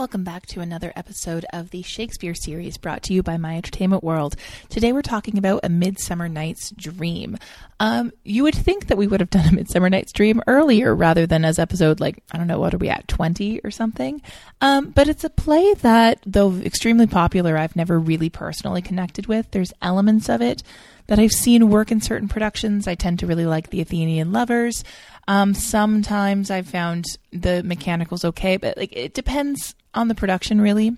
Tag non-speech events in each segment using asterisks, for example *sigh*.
Welcome back to another episode of the Shakespeare series brought to you by My Entertainment World. Today we're talking about A Midsummer Night's Dream. Um, you would think that we would have done A Midsummer Night's Dream earlier rather than as episode, like, I don't know, what are we at, 20 or something? Um, but it's a play that, though extremely popular, I've never really personally connected with. There's elements of it that I've seen work in certain productions. I tend to really like the Athenian lovers. Um, sometimes I've found the mechanicals okay, but like it depends on the production really.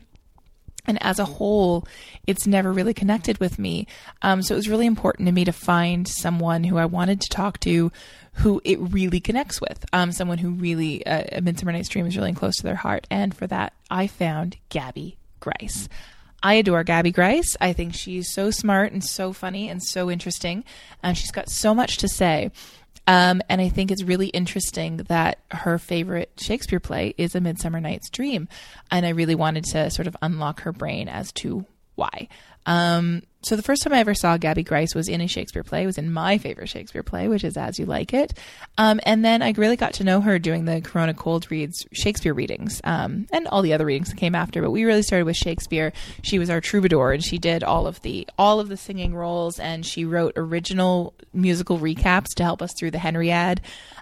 And as a whole, it's never really connected with me. Um, so it was really important to me to find someone who I wanted to talk to who it really connects with. Um, someone who really, uh, Midsummer Night's Dream is really close to their heart. And for that, I found Gabby Grice. I adore Gabby Grice. I think she's so smart and so funny and so interesting. And she's got so much to say. Um, and I think it's really interesting that her favorite Shakespeare play is A Midsummer Night's Dream. And I really wanted to sort of unlock her brain as to why. Um, so the first time I ever saw Gabby Grice was in a Shakespeare play. Was in my favorite Shakespeare play, which is As You Like It. Um, and then I really got to know her doing the Corona Cold Reads Shakespeare readings um, and all the other readings that came after. But we really started with Shakespeare. She was our troubadour, and she did all of the all of the singing roles, and she wrote original musical recaps to help us through the Henriade.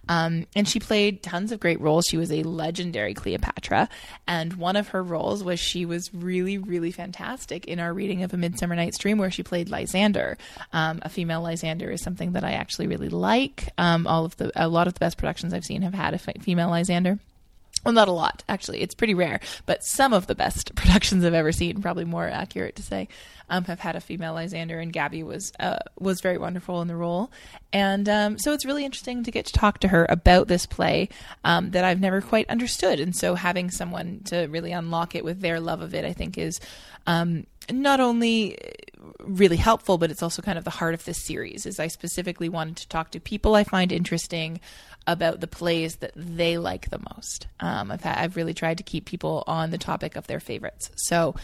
Um, and she played tons of great roles. She was a legendary Cleopatra, and one of her roles was she was really, really fantastic in our reading of A Midsummer Night's Dream, where she played Lysander. Um, a female Lysander is something that I actually really like. Um, all of the a lot of the best productions I've seen have had a female Lysander. Well, not a lot, actually. It's pretty rare, but some of the best *laughs* productions I've ever seen, probably more accurate to say, um, have had a female Lysander, and Gabby was uh, was very wonderful in the role. And um, so it's really interesting to get to talk to her about this play um, that I've never quite understood. And so having someone to really unlock it with their love of it, I think, is um, not only really helpful, but it's also kind of the heart of this series. Is I specifically wanted to talk to people I find interesting about the plays that they like the most. Um, I've, I've really tried to keep people on the topic of their favorites. So,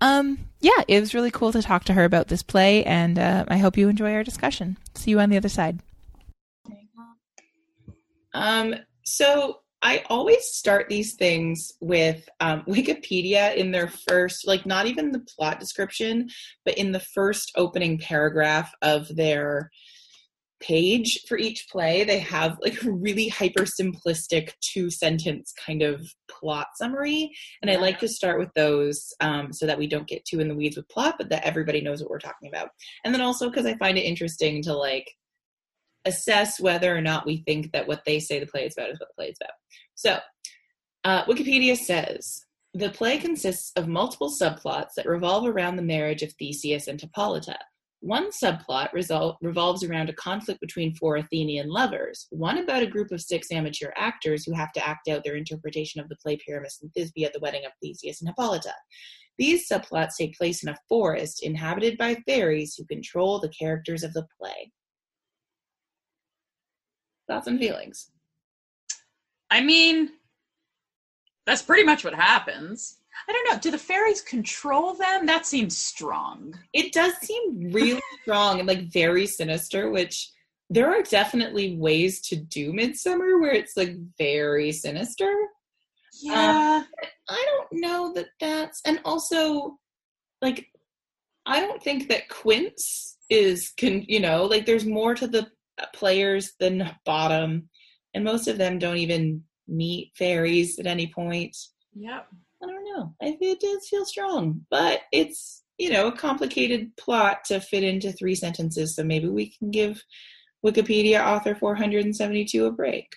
um, yeah, it was really cool to talk to her about this play, and uh, I hope you enjoy our discussion. See you on the other side. Um, so I always start these things with um, *laughs* Wikipedia in their first, like not even the plot description, but in the first opening paragraph of their page for each play they have like a really hyper simplistic two sentence kind of plot summary. And yeah. i like to start with those um, so that we don't get too in the weeds with plot but that everybody knows what we're talking about. And then also because i find it interesting to like assess whether or not we think that what they say the play is about is what the play is about. So uh, wikipedia says the play consists of multiple subplots that revolve around the marriage of theseus and hippolyta one subplot result, revolves around a conflict between four Athenian lovers, one about a group of six amateur actors who have to act out their interpretation of the play Pyramus and Thisbe at the wedding of Theseus and Hippolyta. These subplots take place in a forest inhabited by fairies who control the characters of the play. Thoughts and feelings? I mean, that's pretty much what happens. I don't know. Do the fairies control them? That seems strong. It does seem really *laughs* strong and like very sinister, which there are definitely ways to do Midsummer where it's like very sinister. Yeah. Um, I don't know that that's, and also like, I don't think that Quince is, can, you know, like there's more to the players than Bottom, and most of them don't even meet fairies at any point. Yep. I don't know. I, it does feel strong, but it's you know a complicated plot to fit into three sentences. So maybe we can give Wikipedia author 472 a break.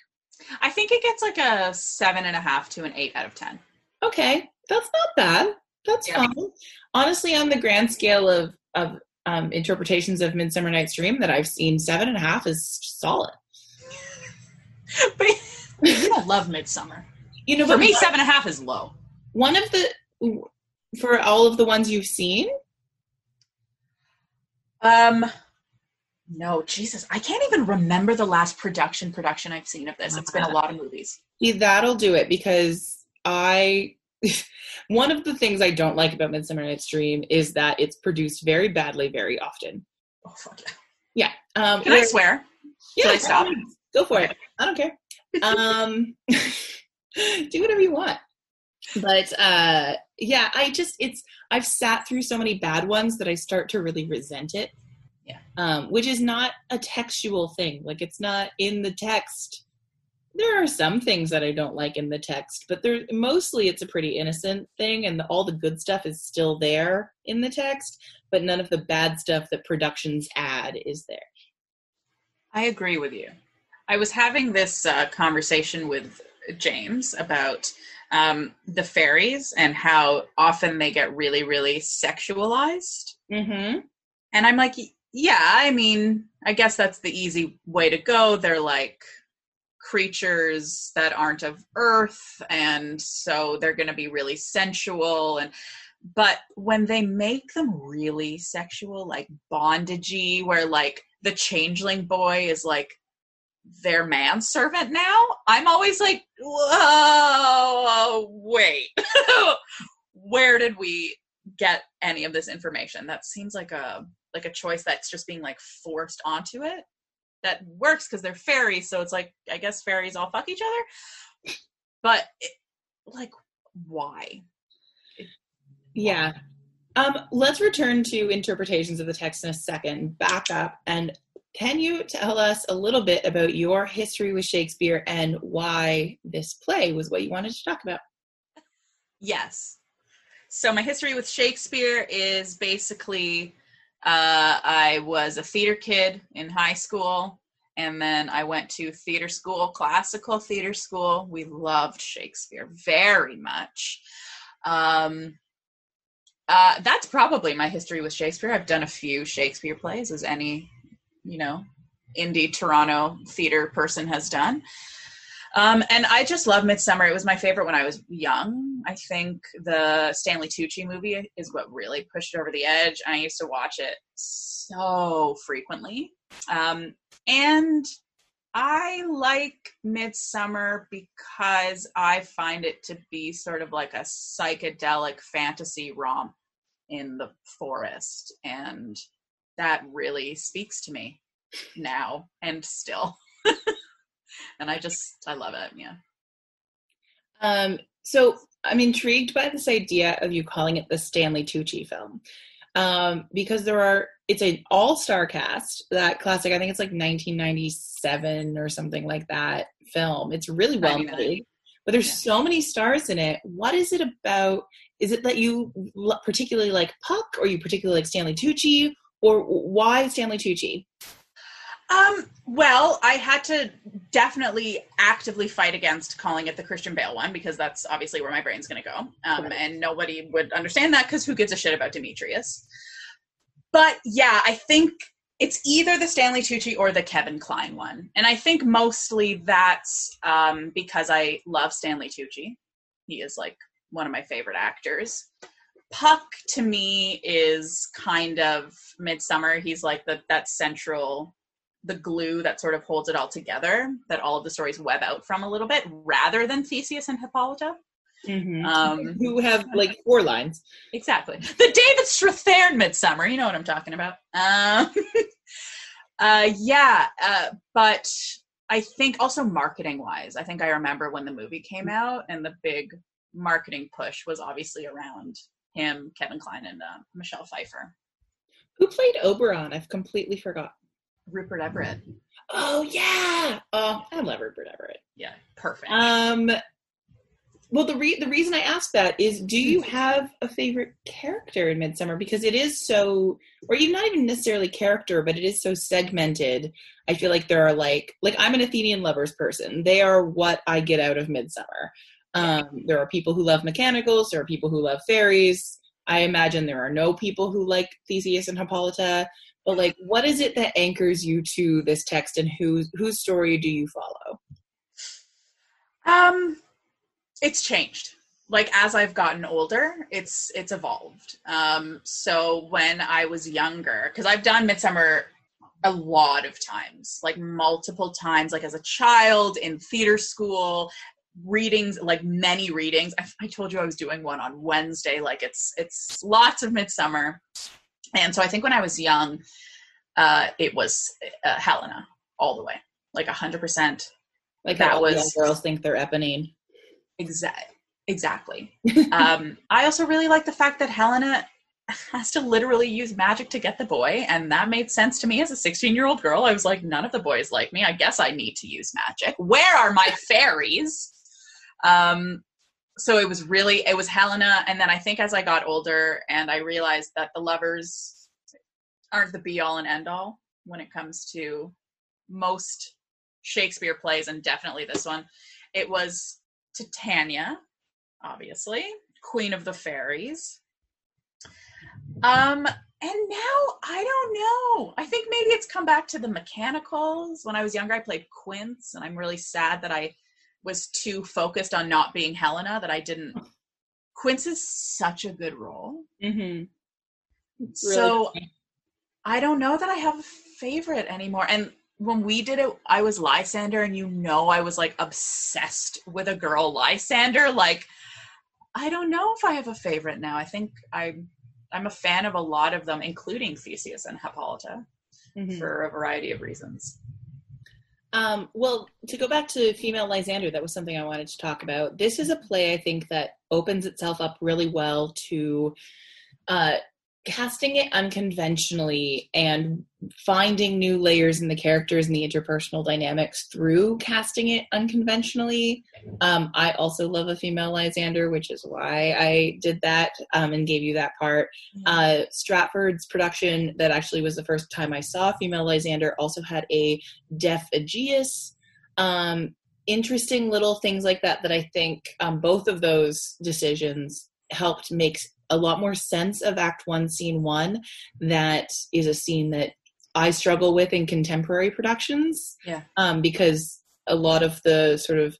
I think it gets like a seven and a half to an eight out of ten. Okay, that's not bad. That's yeah. fine. Honestly, on the grand scale of of um, interpretations of Midsummer Night's Dream that I've seen, seven and a half is solid. *laughs* but *laughs* you don't love Midsummer. You know, for me, seven and a half is low one of the for all of the ones you've seen? Um no jesus i can't even remember the last production production i've seen of this. It's been a lot of movies. Yeah, that'll do it because i *laughs* one of the things i don't like about midsummer night's dream is that it's produced very badly very often. Oh fuck yeah. Yeah um can i swear? Yeah I stop? go for it. I don't care. *laughs* Um *laughs* do whatever you want but uh yeah i just it's i've sat through so many bad ones that i start to really resent it Yeah. um which is not a textual thing like it's not in the text there are some things that i don't like in the text but there mostly it's a pretty innocent thing and all the good stuff is still there in the text but none of the bad stuff that productions add is there I agree with you. I was having this uh, conversation with James about um, the fairies and how often they get really, really sexualized. mm-hmm And I'm like, yeah, I mean, I guess that's the easy way to go. They're like creatures that aren't of earth, and so they're going to be really sensual. And but when they make them really sexual, like bondagey, where like the changeling boy is like their manservant now, I'm always like, whoa, wait, *laughs* where did we get any of this information? That seems like a like a choice that's just being like forced onto it. That works because they're fairies, so it's like I guess fairies all fuck each other. But like, why? Yeah. Um, let's return to interpretations of the text in a second. Back up and can you tell us a little bit about your history with Shakespeare and why this play was what you wanted to talk about? Yes. So my history with Shakespeare is basically uh, I was a theater kid in high school, and then I went to theater school, classical theater school. We loved Shakespeare very much. Um, uh, that's probably my history with Shakespeare. I've done a few Shakespeare plays, as any, you know, indie Toronto theater person has done. Um, and I just love Midsummer. It was my favorite when I was young. I think the Stanley Tucci movie is what really pushed it over the edge. I used to watch it so frequently. Um, and I like Midsummer because I find it to be sort of like a psychedelic fantasy romp in the forest. And that really speaks to me now and still. *laughs* and I just, I love it. Yeah. Um, so I'm intrigued by this idea of you calling it the Stanley Tucci film. Um, because there are it's an all-star cast that classic i think it's like 1997 or something like that film it's really well 99. made but there's Yeah. so many stars in it what is it about is it that you particularly like puck or you particularly like stanley tucci or why stanley tucci Um, well, I had to definitely actively fight against calling it the Christian Bale one because that's obviously where my brain's going to go. Um, Right. and nobody would understand that because who gives a shit about Demetrius? But yeah, I think it's either the Stanley Tucci or the Kevin Kline one. And I think mostly that's um, because I love Stanley Tucci. He is like one of my favorite actors. Puck to me is kind of midsummer. He's like the that central the glue that sort of holds it all together that all of the stories web out from a little bit rather than Theseus and Hippolyta. Um, *laughs* who have like four lines exactly. The David Strathairn Midsummer, you know what I'm talking about. Um, *laughs* uh, yeah, uh, but I think also marketing wise, I think I remember when the movie came out and the big marketing push was obviously around him, Kevin Kline, and uh, Michelle Pfeiffer. who played oberon i've completely forgot Rupert Everett. oh yeah oh i love rupert everett Yeah, perfect. Um, well, the re- the reason I ask that is, do you *laughs* have a favorite character in Midsummer? Because it is so, or even not even necessarily character, but it is so segmented. I feel like there are like, like I'm an Athenian lovers person. They are what I get out of Midsummer. Um, there are people who love mechanicals. There are people who love fairies. I imagine there are no people who like Theseus and Hippolyta. But like, what is it that anchors you to this text, and whose whose story do you follow? Um, it's changed. Like as I've gotten older, it's it's evolved. Um, so when I was younger, because I've done Midsummer a lot of times, like multiple times, like as a child in theater school, readings, like many readings. I, I told you I was doing one on Wednesday. Like it's it's lots of Midsummer, and so I think when I was young, uh, it was uh, Helena all the way, like a hundred percent Like That how all the was- girls think they're Eponine. exactly Exactly. *laughs* um, I also really like the fact that Helena has to literally use magic to get the boy, and that made sense to me as a 16 year old girl. I was like, none of the boys like me. I guess I need to use magic. Where are my fairies? Um, so it was really it was Helena, and then I think as I got older and I realized that the lovers aren't the be all and end all when it comes to most Shakespeare plays, and definitely this one. It was Titania, obviously, Queen of the Fairies. Um, and now I don't know. I think maybe it's come back to the mechanicals. When I was younger, I played Quince, and I'm really sad that I was too focused on not being Helena that I didn't. *laughs* Quince is such a good role. Mm-hmm. Really so funny. I don't know that I have a favorite anymore. And when we did it, I was Lysander, and you know, I was like obsessed with a girl Lysander. Like, I don't know if I have a favorite now. I think I'm I'm a fan of a lot of them, including Theseus and Hippolyta, Mhm. for a variety of reasons. Um, well, to go back to female Lysander, that was something I wanted to talk about. This is a play I think that opens itself up really well to uh, casting it unconventionally and finding new layers in the characters and the interpersonal dynamics through casting it unconventionally. Um, I also love a female Lysander, which is why I did that um, and gave you that part. Uh, Stratford's production, that actually was the first time I saw female Lysander, also had a deaf Aegeus. Um, interesting little things like that that I think um, both of those decisions helped make a lot more sense of Act One, Scene One. That is a scene that I struggle with in contemporary productions. Yeah. Um, because a lot of the sort of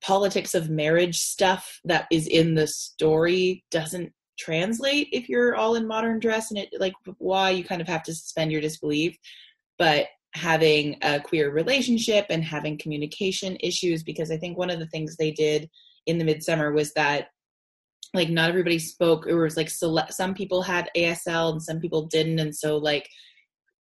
politics of marriage stuff that is in the story doesn't translate if you're all in modern dress and it like why you kind of have to suspend your disbelief but having a queer relationship and having communication issues because i think one of the things they did in the midsummer was that like not everybody spoke. It was like select some people had asl and some people didn't and so like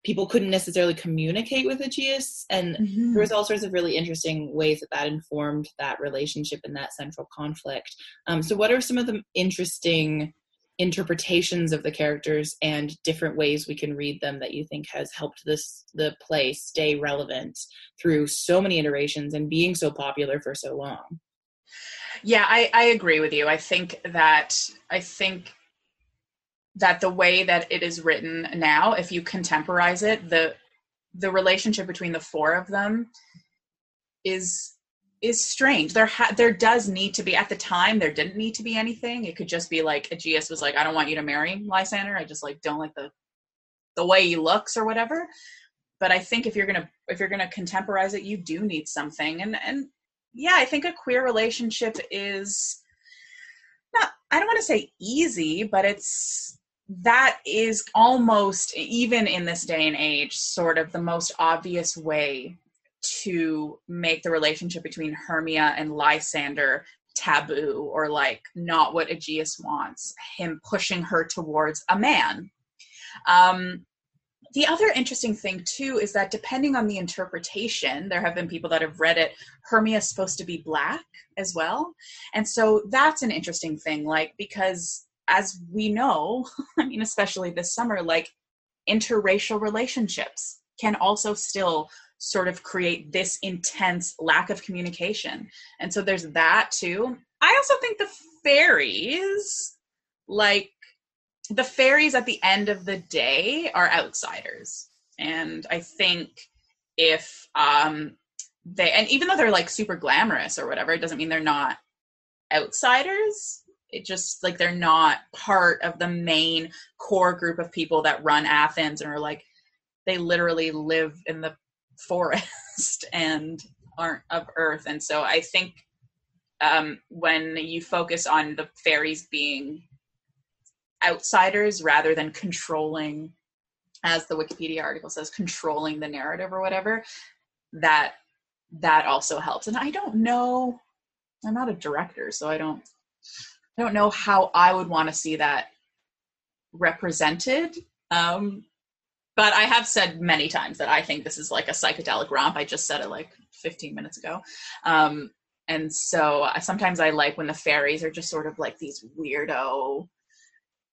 people couldn't necessarily communicate with aegeus and Mm-hmm. there was all sorts of really interesting ways that that informed that relationship and that central conflict. Um, so what are some of the interesting interpretations of the characters and different ways we can read them that you think has helped this the play stay relevant through so many iterations and being so popular for so long Yeah, I, I agree with you. I think that I think that the way that it is written now, if you contemporize it, the the relationship between the four of them is is strange. There ha- there does need to be at the time there didn't need to be anything. It could just be like Aegeus was like, I don't want you to marry Lysander. I just like don't like the the way he looks or whatever. But I think if you're gonna if you're gonna contemporize it, you do need something. And and yeah, I think a queer relationship is not I don't want to say easy, but it's that is almost even in this day and age sort of the most obvious way to make the relationship between Hermia and Lysander taboo or like not what Aegeus wants, him pushing her towards a man. Um, the other interesting thing too is that depending on the interpretation, there have been people that have read it, Hermia is supposed to be black as well. And so that's an interesting thing, like, because as we know, *laughs* I mean, especially this summer, like, interracial relationships can also still sort of create this intense lack of communication. And so there's that too. I also think the fairies, like, the fairies at the end of the day are outsiders. And I think if um they and even though they're like super glamorous or whatever, it doesn't mean they're not outsiders. It just like they're not part of the main core group of people that run Athens and are like they literally live in the *laughs* forest and aren't of earth. And so I think um when you focus on the fairies being outsiders rather than controlling as the wikipedia article says controlling the narrative or whatever that that also helps. And i don't know i'm not a director so i don't i don't know how i would want to see that represented um but i have said many times that i think this is like a psychedelic romp. I just said it like 15 minutes ago. Um and so I, sometimes I like when the fairies are just sort of like these weirdo,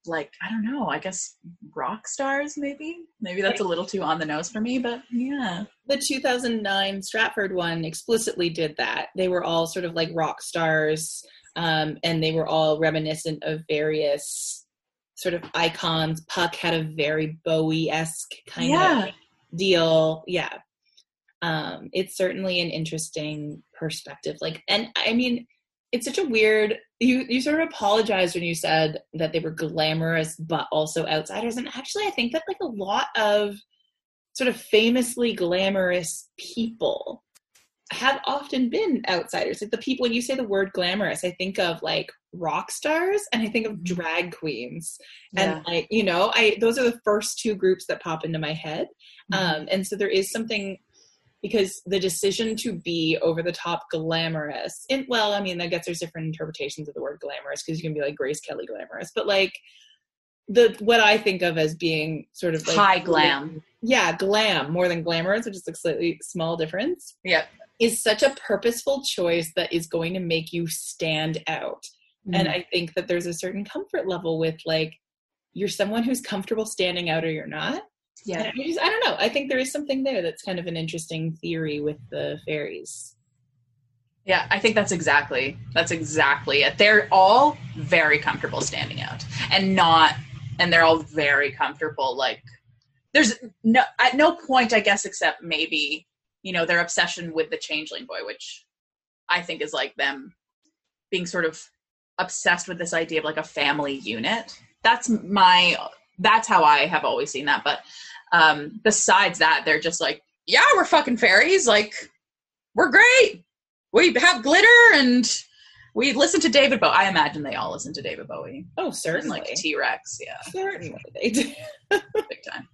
like I don't know, I guess rock stars maybe. Maybe that's a little too on the nose for me, but yeah. The 2009 Stratford one explicitly did that. They were all sort of like rock stars, um, and they were all reminiscent of various sort of icons. Puck had a very Bowie esque kind Yeah. of deal. Yeah. Um, it's certainly an interesting perspective. Like, and I mean, it's such a weird. You you sort of apologized when you said that they were glamorous but also outsiders, and actually, I think that like a lot of sort of famously glamorous people have often been outsiders. Like the people when you say the word glamorous, I think of like rock stars and I think of drag queens. And like, you know, I those are the first two groups that pop into my head. Um and so there is something because the decision to be over the top glamorous and well, I mean, I guess there's different interpretations of the word glamorous because you can be like Grace Kelly glamorous, but like the what I think of as being sort of like High glam. yeah, glam more than glamorous, which is a slightly small difference yeah is such a purposeful choice that is going to make you stand out. And mm-hmm. I think that there's a certain comfort level with like you're someone who's comfortable standing out or you're not. Yeah. And I, just, I don't know. I think there is something there that's kind of an interesting theory with the fairies. Yeah, I think that's exactly that's exactly it. They're all very comfortable standing out and not and they're all very comfortable like there's no at no point I guess except maybe, you know, their obsession with the changeling boy, which I think is like them being sort of obsessed with this idea of like a family unit. That's my that's how I have always seen that, but um besides that they're just like, yeah, we're fucking fairies, like we're great we have glitter and we listen to David Bowie. I imagine they all listen to David Bowie. Oh, And like T Rex, yeah, certainly they do. *laughs* big time.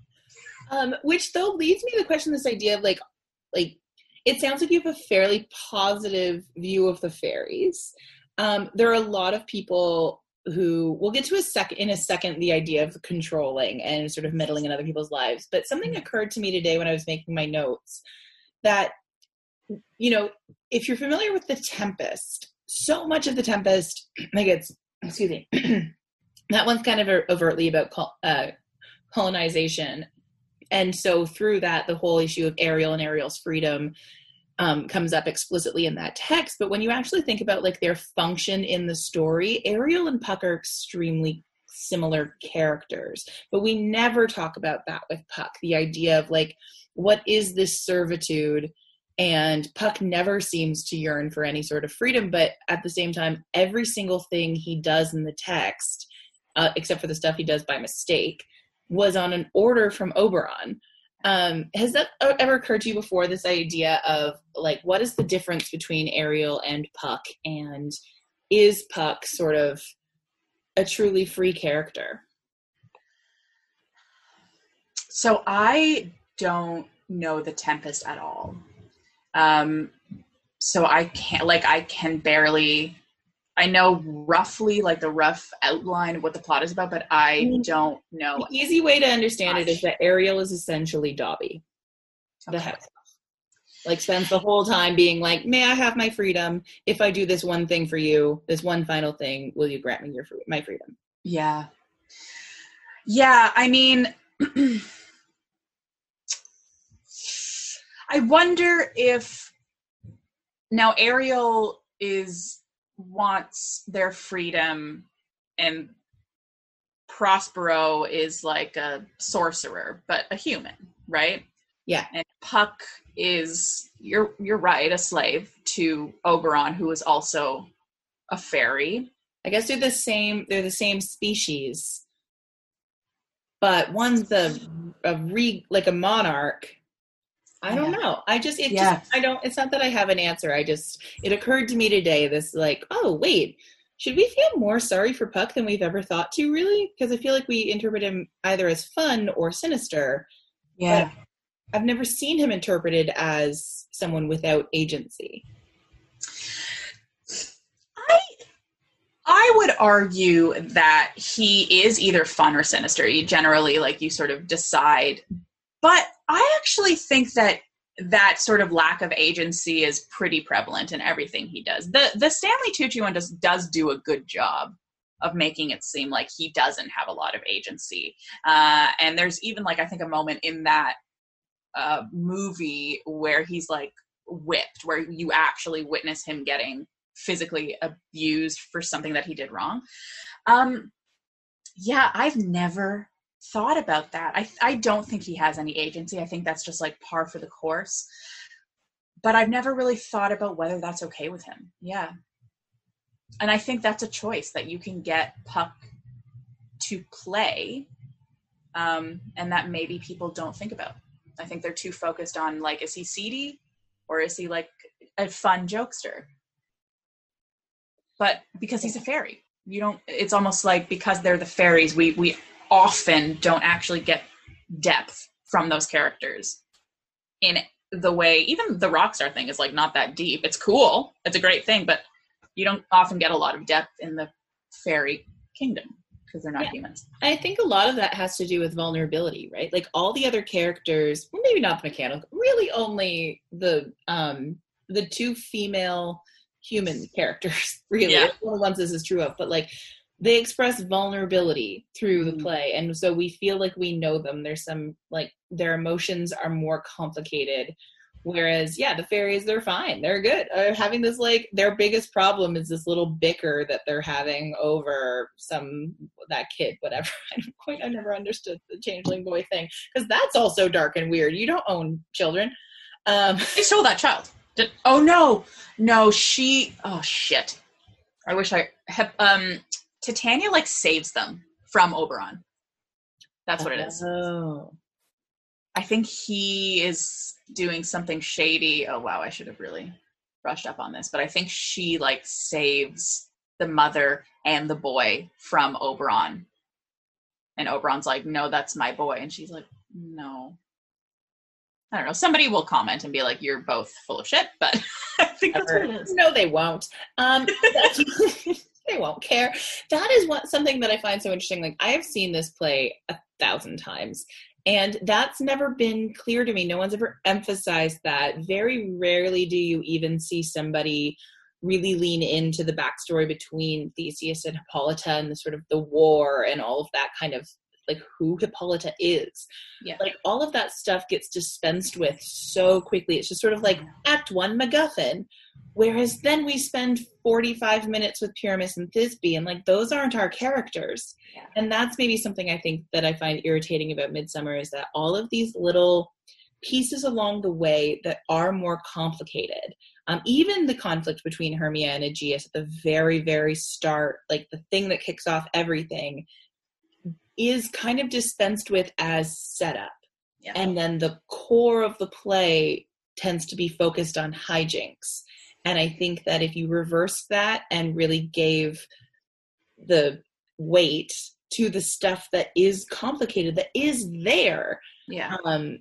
Um, which though leads me to the question this idea of like like it sounds like you have a fairly positive view of the fairies. Um, there are a lot of people who we'll get to a second in a second the idea of controlling and sort of meddling in other people's lives. But something occurred to me today when I was making my notes that you know, if you're familiar with the Tempest, so much of the Tempest, *clears throat* like it's excuse me, *clears throat* that one's kind of overtly about col- uh, colonization and so through that the whole issue of ariel and ariel's freedom um, comes up explicitly in that text but when you actually think about like their function in the story ariel and puck are extremely similar characters but we never talk about that with puck the idea of like what is this servitude and puck never seems to yearn for any sort of freedom but at the same time every single thing he does in the text uh, except for the stuff he does by mistake was on an order from Oberon. Um, has that ever occurred to you before? This idea of like, what is the difference between Ariel and Puck, and is Puck sort of a truly free character? So I don't know the Tempest at all. Um, so I can't like I can barely. I know roughly like the rough outline of what the plot is about, but I Mm. don't know. The easy way to understand it is that Ariel is essentially Dobby, the Okay. Like spends the whole time being like, "May I have my freedom? If I do this one thing for you, this one final thing, will you grant me your free- my freedom?" Yeah. Yeah, I mean *clears throat* I wonder if now Ariel is wants their freedom and Prospero is like a sorcerer, but a human, right? Yeah. And Puck is you're you're right, a slave to Oberon, who is also a fairy. I guess they're the same. They're the same species, but one's the a re like a monarch. I don't Yeah. know. I just it just I don't. It's not that I have an answer. I just it occurred to me today. This like oh wait, should we feel more sorry for Puck than we've ever thought to? Really? Because I feel like we interpret him either as fun or sinister. Yeah. I've never seen him interpreted as someone without agency. I I would argue that he is either fun or sinister. You generally like you sort of decide. But I actually think that that sort of lack of agency is pretty prevalent in everything he does. The the Stanley Tucci one does does do a good job of making it seem like he doesn't have a lot of agency. Uh, and there's even like I think a moment in that uh, movie where he's like whipped, where you actually witness him getting physically abused for something that he did wrong. Um, yeah, I've never thought about that. I I don't think he has any agency. I think that's just like par for the course. But I've never really thought about whether that's okay with him. Yeah. And I think that's a choice that you can get Puck to play um, and that maybe people don't think about. I think they're too focused on like, is he seedy or is he like a fun jokester? But because he's a fairy, you don't. It's almost like because they're the fairies, we we often don't actually get depth from those characters in the way even the rockstar thing is like not that deep. It's cool. It's a great thing but you don't often get a lot of depth in the fairy kingdom because they're not yeah. humans. I think a lot of that has to do with vulnerability right? Like all the other characters well, maybe not the mechanical really only the um the two female human characters *laughs* really. Yeah. one of the ones this is true of but like they express vulnerability through the mm-hmm. play and so we feel like we know them. There's some like their emotions are more complicated whereas yeah the fairies they're fine. They're good. Uh, having this like their biggest problem is this little bicker that they're having over some that kid whatever. *laughs* I don't quite i never understood the changeling boy thing because that's also dark and weird. You don't own children. Um they stole that child. Did, oh no. No she oh shit. I wish i um Titania like saves them from Oberon. That's what it is. Oh. I think he is doing something shady. Oh wow, I should have really brushed up on this, but I think she like saves the mother and the boy from Oberon. And Oberon's like, "No, that's my boy." And she's like, "No." I don't know. Somebody will comment and be like, "You're both full of shit," but *laughs* I think that's what it is. No, they won't. Um, *laughs* *laughs* they won't care. That is what something that I find so interesting. Like I have seen this play a thousand times, and that's never been clear to me. No one's ever emphasized that. Very rarely do you even see somebody really lean into the backstory between Theseus and Hippolyta and the sort of the war and all of that kind of like who Hippolyta is. Yeah. Like all of that stuff gets dispensed with so quickly. It's just sort of like act one MacGuffin. Whereas then we spend 45 minutes with Pyramus and Thisbe, and like those aren't our characters. Yeah. And that's maybe something I think that I find irritating about Midsummer is that all of these little pieces along the way that are more complicated. Um, even the conflict between Hermia and Aegeus at the very, very start, like the thing that kicks off everything, is kind of dispensed with as setup. Yeah. And then the core of the play tends to be focused on hijinks. And I think that if you reversed that and really gave the weight to the stuff that is complicated, that is there, yeah, um,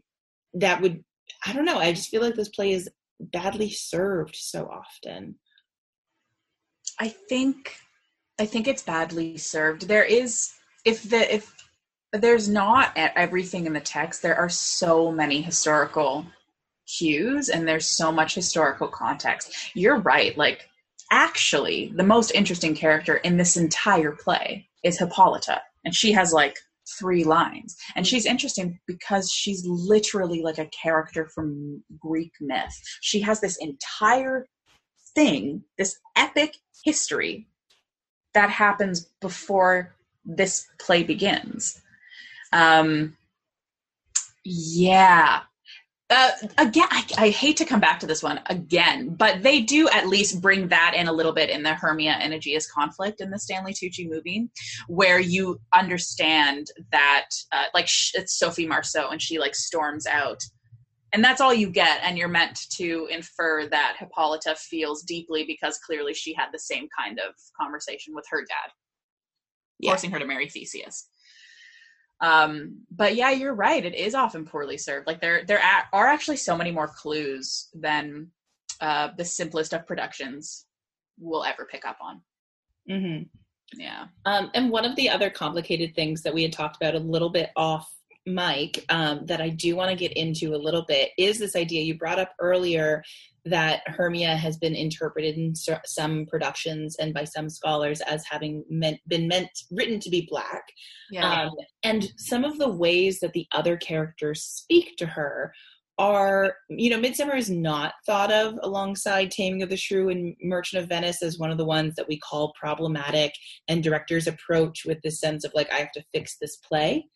that would I don't know. I just feel like this play is badly served so often. I think I think it's badly served. There is if the if there's not everything in the text, there are so many historical cues and there's so much historical context. You're right. Like, actually, the most interesting character in this entire play is Hippolyta, and she has like three lines. And she's interesting because she's literally like a character from Greek myth. She has this entire thing, this epic history that happens before this play begins. Um, yeah. Uh, again, I, I, hate to come back to this one again, but they do at least bring that in a little bit in the Hermia and Aegeus conflict in the Stanley Tucci movie, where you understand that, uh, like, it's Sophie Marceau and she like storms out, and that's all you get, and you're meant to infer that Hippolyta feels deeply because clearly she had the same kind of conversation with her dad yeah. forcing her to marry Theseus. Um, but yeah, you're right. It is often poorly served. Like there, there are actually so many more clues than uh, the simplest of productions will ever pick up on. Mm-hmm. Yeah. Um, and one of the other complicated things that we had talked about a little bit off Mike um, that I do want to get into a little bit is this idea you brought up earlier that Hermia has been interpreted in some productions and by some scholars as having meant, been meant written to be black. Yeah. Um, and some of the ways that the other characters speak to her are, you know, Midsummer is not thought of alongside Taming of the Shrew and Merchant of Venice as one of the ones that we call problematic and directors approach with this sense of like, I have to fix this play.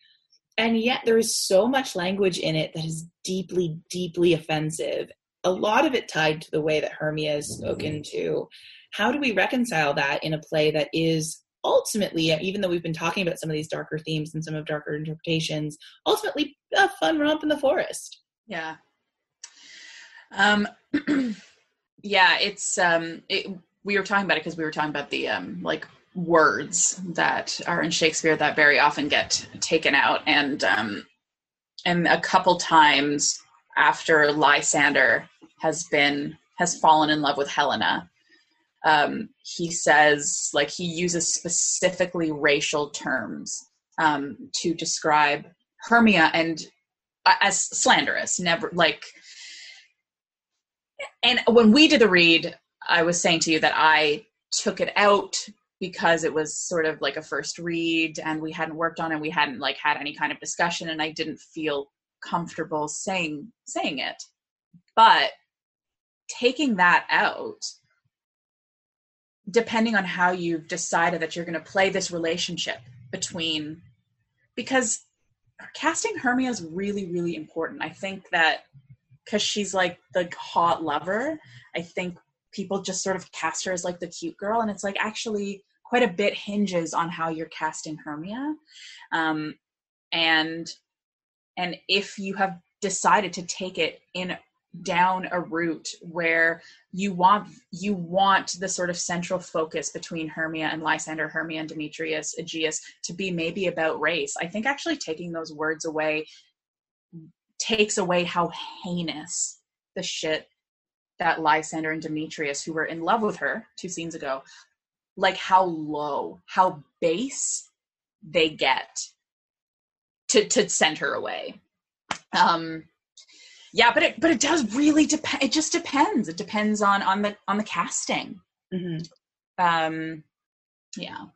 And yet there is so much language in it that is deeply, deeply offensive a lot of it tied to the way that Hermia is spoken to. How do we reconcile that in a play that is ultimately, even though we've been talking about some of these darker themes and some of darker interpretations, ultimately a fun romp in the forest? Yeah. Um, *clears throat* yeah, it's um, it, we were talking about it because we were talking about the um, like words that are in Shakespeare that very often get taken out, and um, and a couple times after Lysander has been has fallen in love with Helena. Um, he says like he uses specifically racial terms um, to describe Hermia and uh, as slanderous. Never like. And when we did the read, I was saying to you that I took it out because it was sort of like a first read and we hadn't worked on it we hadn't like had any kind of discussion and i didn't feel comfortable saying saying it. But taking that out depending on how you've decided that you're going to play this relationship between because casting hermia is really really important. I think that because she's like the hot lover i think people just sort of cast her as like the cute girl and it's like actually quite a bit hinges on how you're casting hermia um, and and if you have decided to take it in down a route where you want you want the sort of central focus between Hermia and Lysander, Hermia and Demetrius, Aegeus to be maybe about race. I think actually taking those words away takes away how heinous the shit that Lysander and Demetrius, who were in love with her two scenes ago, like how low, how base they get to to send her away. Um yeah but it but it does really depend it just depends it depends on on the on the casting mm-hmm. um yeah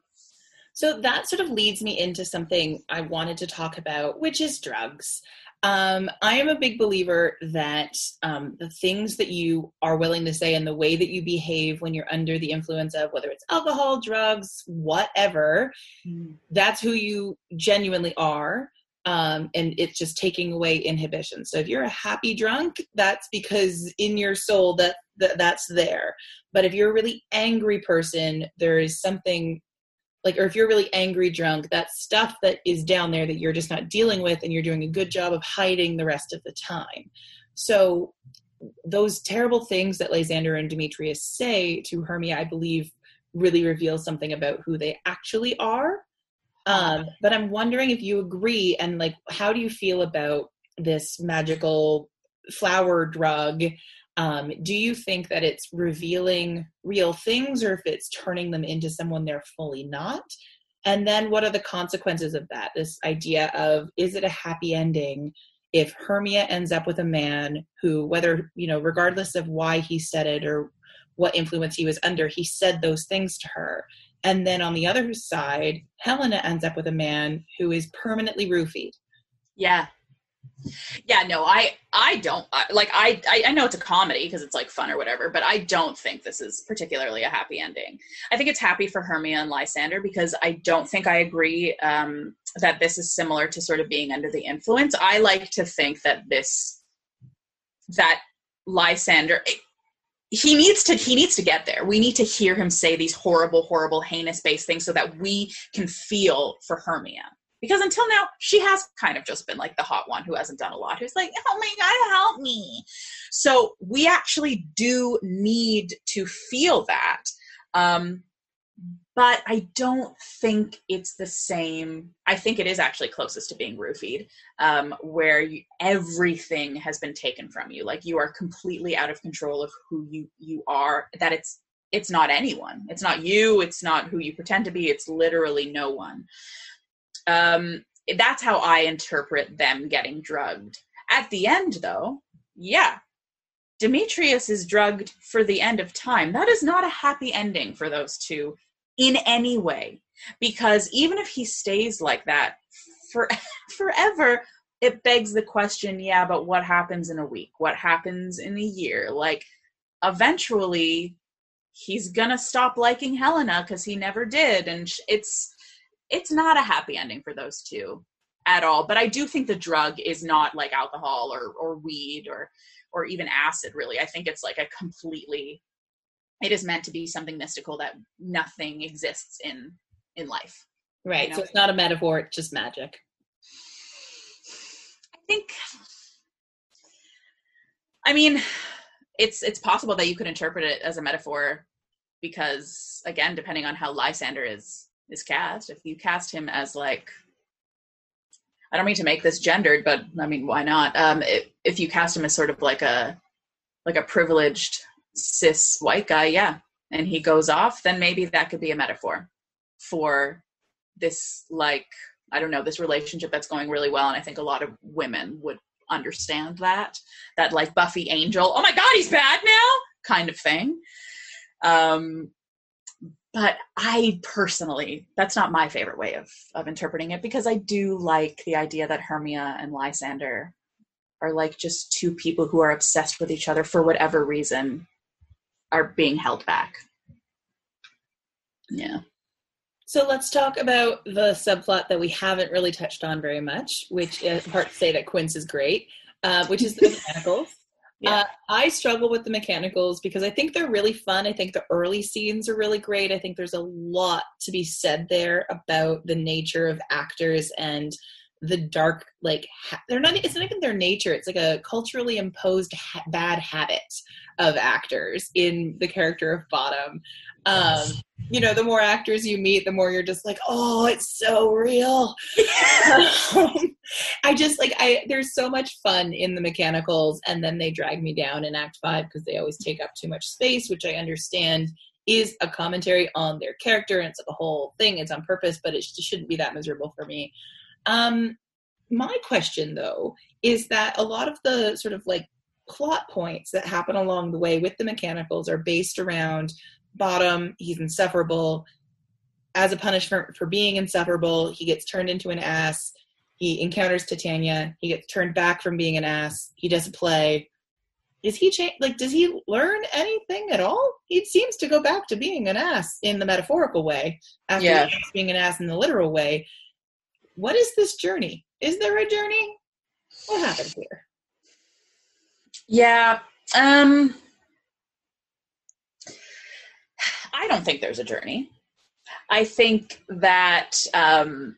so that sort of leads me into something i wanted to talk about which is drugs um, I am a big believer that um, the things that you are willing to say and the way that you behave when you're under the influence of whether it's alcohol, drugs, whatever, mm. that's who you genuinely are um, and it's just taking away inhibition. So if you're a happy drunk, that's because in your soul that, that that's there. But if you're a really angry person, there is something like, or if you're really angry drunk, that stuff that is down there that you're just not dealing with, and you're doing a good job of hiding the rest of the time. So those terrible things that Lysander and Demetrius say to Hermia, I believe, really reveal something about who they actually are um, but I'm wondering if you agree and like, how do you feel about this magical flower drug? Um, do you think that it's revealing real things or if it's turning them into someone they're fully not? And then what are the consequences of that? This idea of is it a happy ending if Hermia ends up with a man who, whether, you know, regardless of why he said it or what influence he was under, he said those things to her. And then on the other side, Helena ends up with a man who is permanently roofied. Yeah. Yeah, no, I I don't like I I know it's a comedy because it's like fun or whatever, but I don't think this is particularly a happy ending. I think it's happy for Hermia and Lysander because I don't think I agree um, that this is similar to sort of being under the influence. I like to think that this that Lysander he needs to he needs to get there we need to hear him say these horrible horrible heinous base things so that we can feel for hermia because until now she has kind of just been like the hot one who hasn't done a lot who's like oh my god help me so we actually do need to feel that um but I don't think it's the same. I think it is actually closest to being roofied, um, where you, everything has been taken from you. Like you are completely out of control of who you you are. That it's it's not anyone. It's not you. It's not who you pretend to be. It's literally no one. Um, that's how I interpret them getting drugged. At the end, though, yeah, Demetrius is drugged for the end of time. That is not a happy ending for those two in any way. Because even if he stays like that for *laughs* forever, it begs the question yeah, but what happens in a week? What happens in a year? Like, eventually, he's gonna stop liking Helena because he never did. And it's it's not a happy ending for those two at all. But I do think the drug is not like alcohol or or weed or or even acid. Really, I think it's like a completely. It is meant to be something mystical that nothing exists in in life. Right. You know? So it's not a metaphor; it's just magic. I think. I mean, it's it's possible that you could interpret it as a metaphor because again, depending on how Lysander is is cast. If you cast him as like, I don't mean to make this gendered, but I mean, why not? Um, if, if you cast him as sort of like a like a privileged cis white guy, yeah, and he goes off, then maybe that could be a metaphor for this like I don't know this relationship that's going really well, and I think a lot of women would understand that that like Buffy Angel, oh my god, he's bad now kind of thing. Um, but I personally, that's not my favorite way of of interpreting it because I do like the idea that Hermia and Lysander are like just two people who are obsessed with each other for whatever reason are being held back. Yeah. So let's talk about the subplot that we haven't really touched on very much, which is hard to say that Quince is great, uh, which is the *laughs* mechanicals. Yeah. Uh, I struggle with the mechanicals because I think they're really fun. I think the early scenes are really great. I think there's a lot to be said there about the nature of actors and the dark, like ha- they're not. It's not even their nature. It's like a culturally imposed ha- bad habit of actors in the character of Bottom. Um, you know, the more actors you meet, the more you're just like, oh, it's so real. *laughs* um, I just like I there's so much fun in the mechanicals, and then they drag me down in Act Five because they always take up too much space, which I understand is a commentary on their character, and it's like a whole thing. It's on purpose, but it shouldn't be that miserable for me. Um, my question though is that a lot of the sort of like plot points that happen along the way with the mechanicals are based around bottom he's insufferable as a punishment for being insufferable he gets turned into an ass he encounters titania. He gets turned back from being an ass. He does a play. Is he change like does he learn anything at all? He seems to go back to being an ass in the metaphorical way after yeah. being an ass in the literal way. What is this journey? Is there a journey? What happened here? Yeah um I don't think there's a journey. I think that um,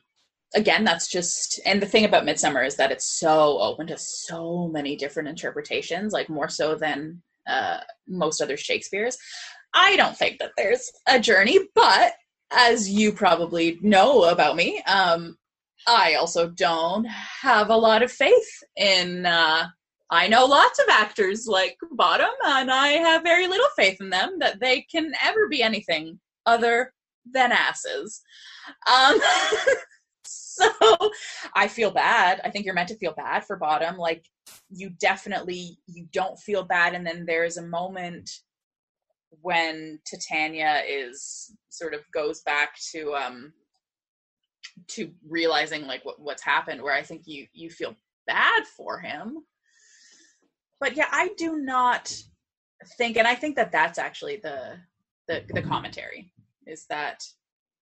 again, that's just and the thing about Midsummer is that it's so open to so many different interpretations, like more so than uh, most other Shakespeare's. I don't think that there's a journey, but as you probably know about me, um, I also don't have a lot of faith in uh, I know lots of actors like Bottom, and I have very little faith in them that they can ever be anything other than asses. Um, *laughs* *laughs* so I feel bad. I think you're meant to feel bad for Bottom. Like you definitely you don't feel bad, and then there's a moment when Titania is sort of goes back to um to realizing like what, what's happened where I think you you feel bad for him but yeah, I do not think, and I think that that's actually the the, the commentary is that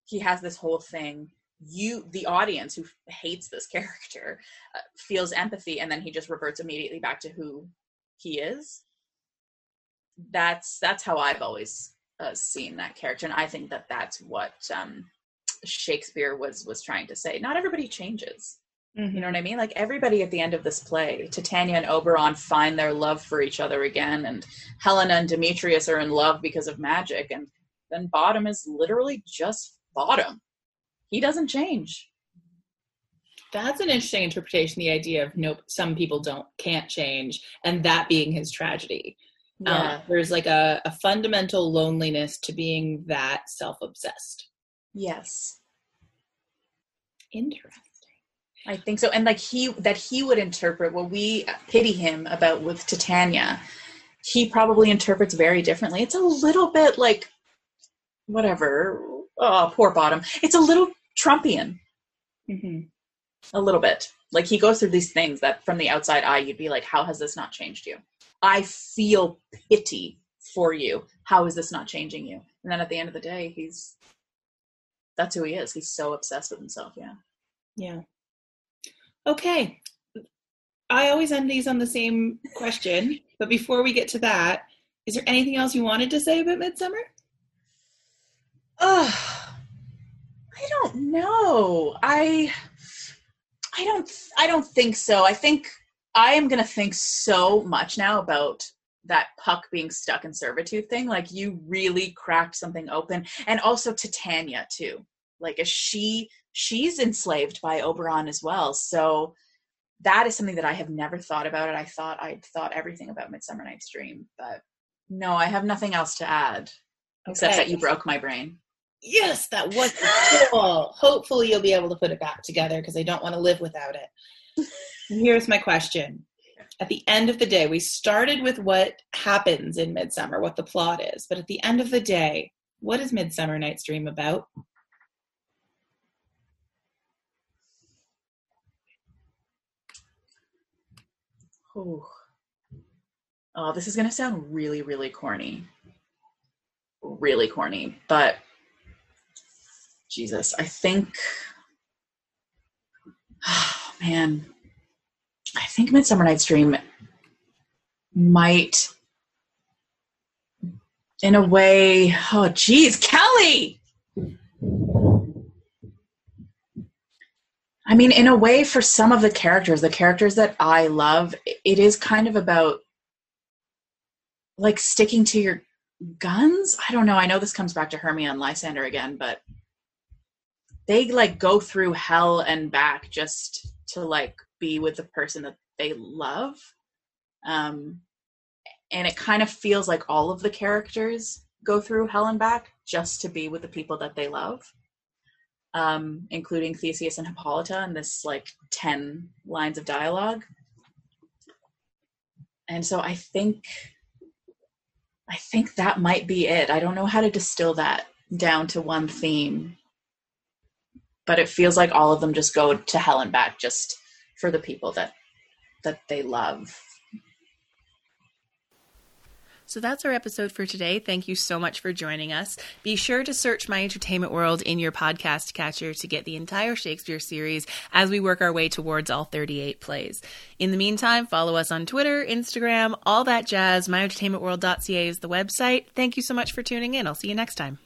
he has this whole thing you the audience who hates this character uh, feels empathy and then he just reverts immediately back to who he is that's that's how i've always uh, seen that character and i think that that's what um, shakespeare was was trying to say not everybody changes Mm-hmm. You know what I mean? Like everybody at the end of this play, Titania and Oberon find their love for each other again, and Helena and Demetrius are in love because of magic, and then Bottom is literally just Bottom. He doesn't change. That's an interesting interpretation. The idea of nope, some people don't can't change, and that being his tragedy. Yeah. Um, there's like a, a fundamental loneliness to being that self obsessed. Yes. Interesting. I think so. And like he that he would interpret what we pity him about with Titania, he probably interprets very differently. It's a little bit like whatever. Oh, poor bottom. It's a little Trumpian. Mm-hmm. A little bit. Like he goes through these things that from the outside eye you'd be like, How has this not changed you? I feel pity for you. How is this not changing you? And then at the end of the day, he's that's who he is. He's so obsessed with himself. Yeah. Yeah. Okay. I always end these on the same question, but before we get to that, is there anything else you wanted to say about Midsummer? Oh, I don't know. I I don't I don't think so. I think I am going to think so much now about that puck being stuck in servitude thing. Like you really cracked something open. And also titania too. Like is she she's enslaved by oberon as well. So that is something that i have never thought about. It i thought i'd thought everything about midsummer night's dream. But no i have nothing else to add. Except that you broke my brain Yes, that was cool. Hopefully, you'll be able to put it back together because I don't want to live without it. Here's my question. At the end of the day, we started with what happens in Midsummer, what the plot is, but at the end of the day, what is Midsummer Night's Dream about? oh oh this is going to sound really really corny really corny but jesus i think oh, *sighs* man i think midsummer night's dream might in a way oh geez kelly I mean, in a way, for some of the characters, the characters that I love, it is kind of about like sticking to your guns. I don't know. I know this comes back to Hermia and Lysander again, but they like go through hell and back just to like be with the person that they love. Um, and it kind of feels like all of the characters go through hell and back just to be with the people that they love um, including Theseus and Hippolyta in this like 10 lines of dialogue. And so I think I think that might be it. I don't know how to distill that down to one theme. But it feels like all of them just go to hell and back just for the people that that they love. So that's our episode for today. Thank you so much for joining us. Be sure to search My Entertainment World in your podcast catcher to get the entire Shakespeare series as we work our way towards all 38 plays. In the meantime, follow us on Twitter, Instagram, all that jazz. MyEntertainmentWorld.ca is the website. Thank you so much for tuning in. I'll see you next time.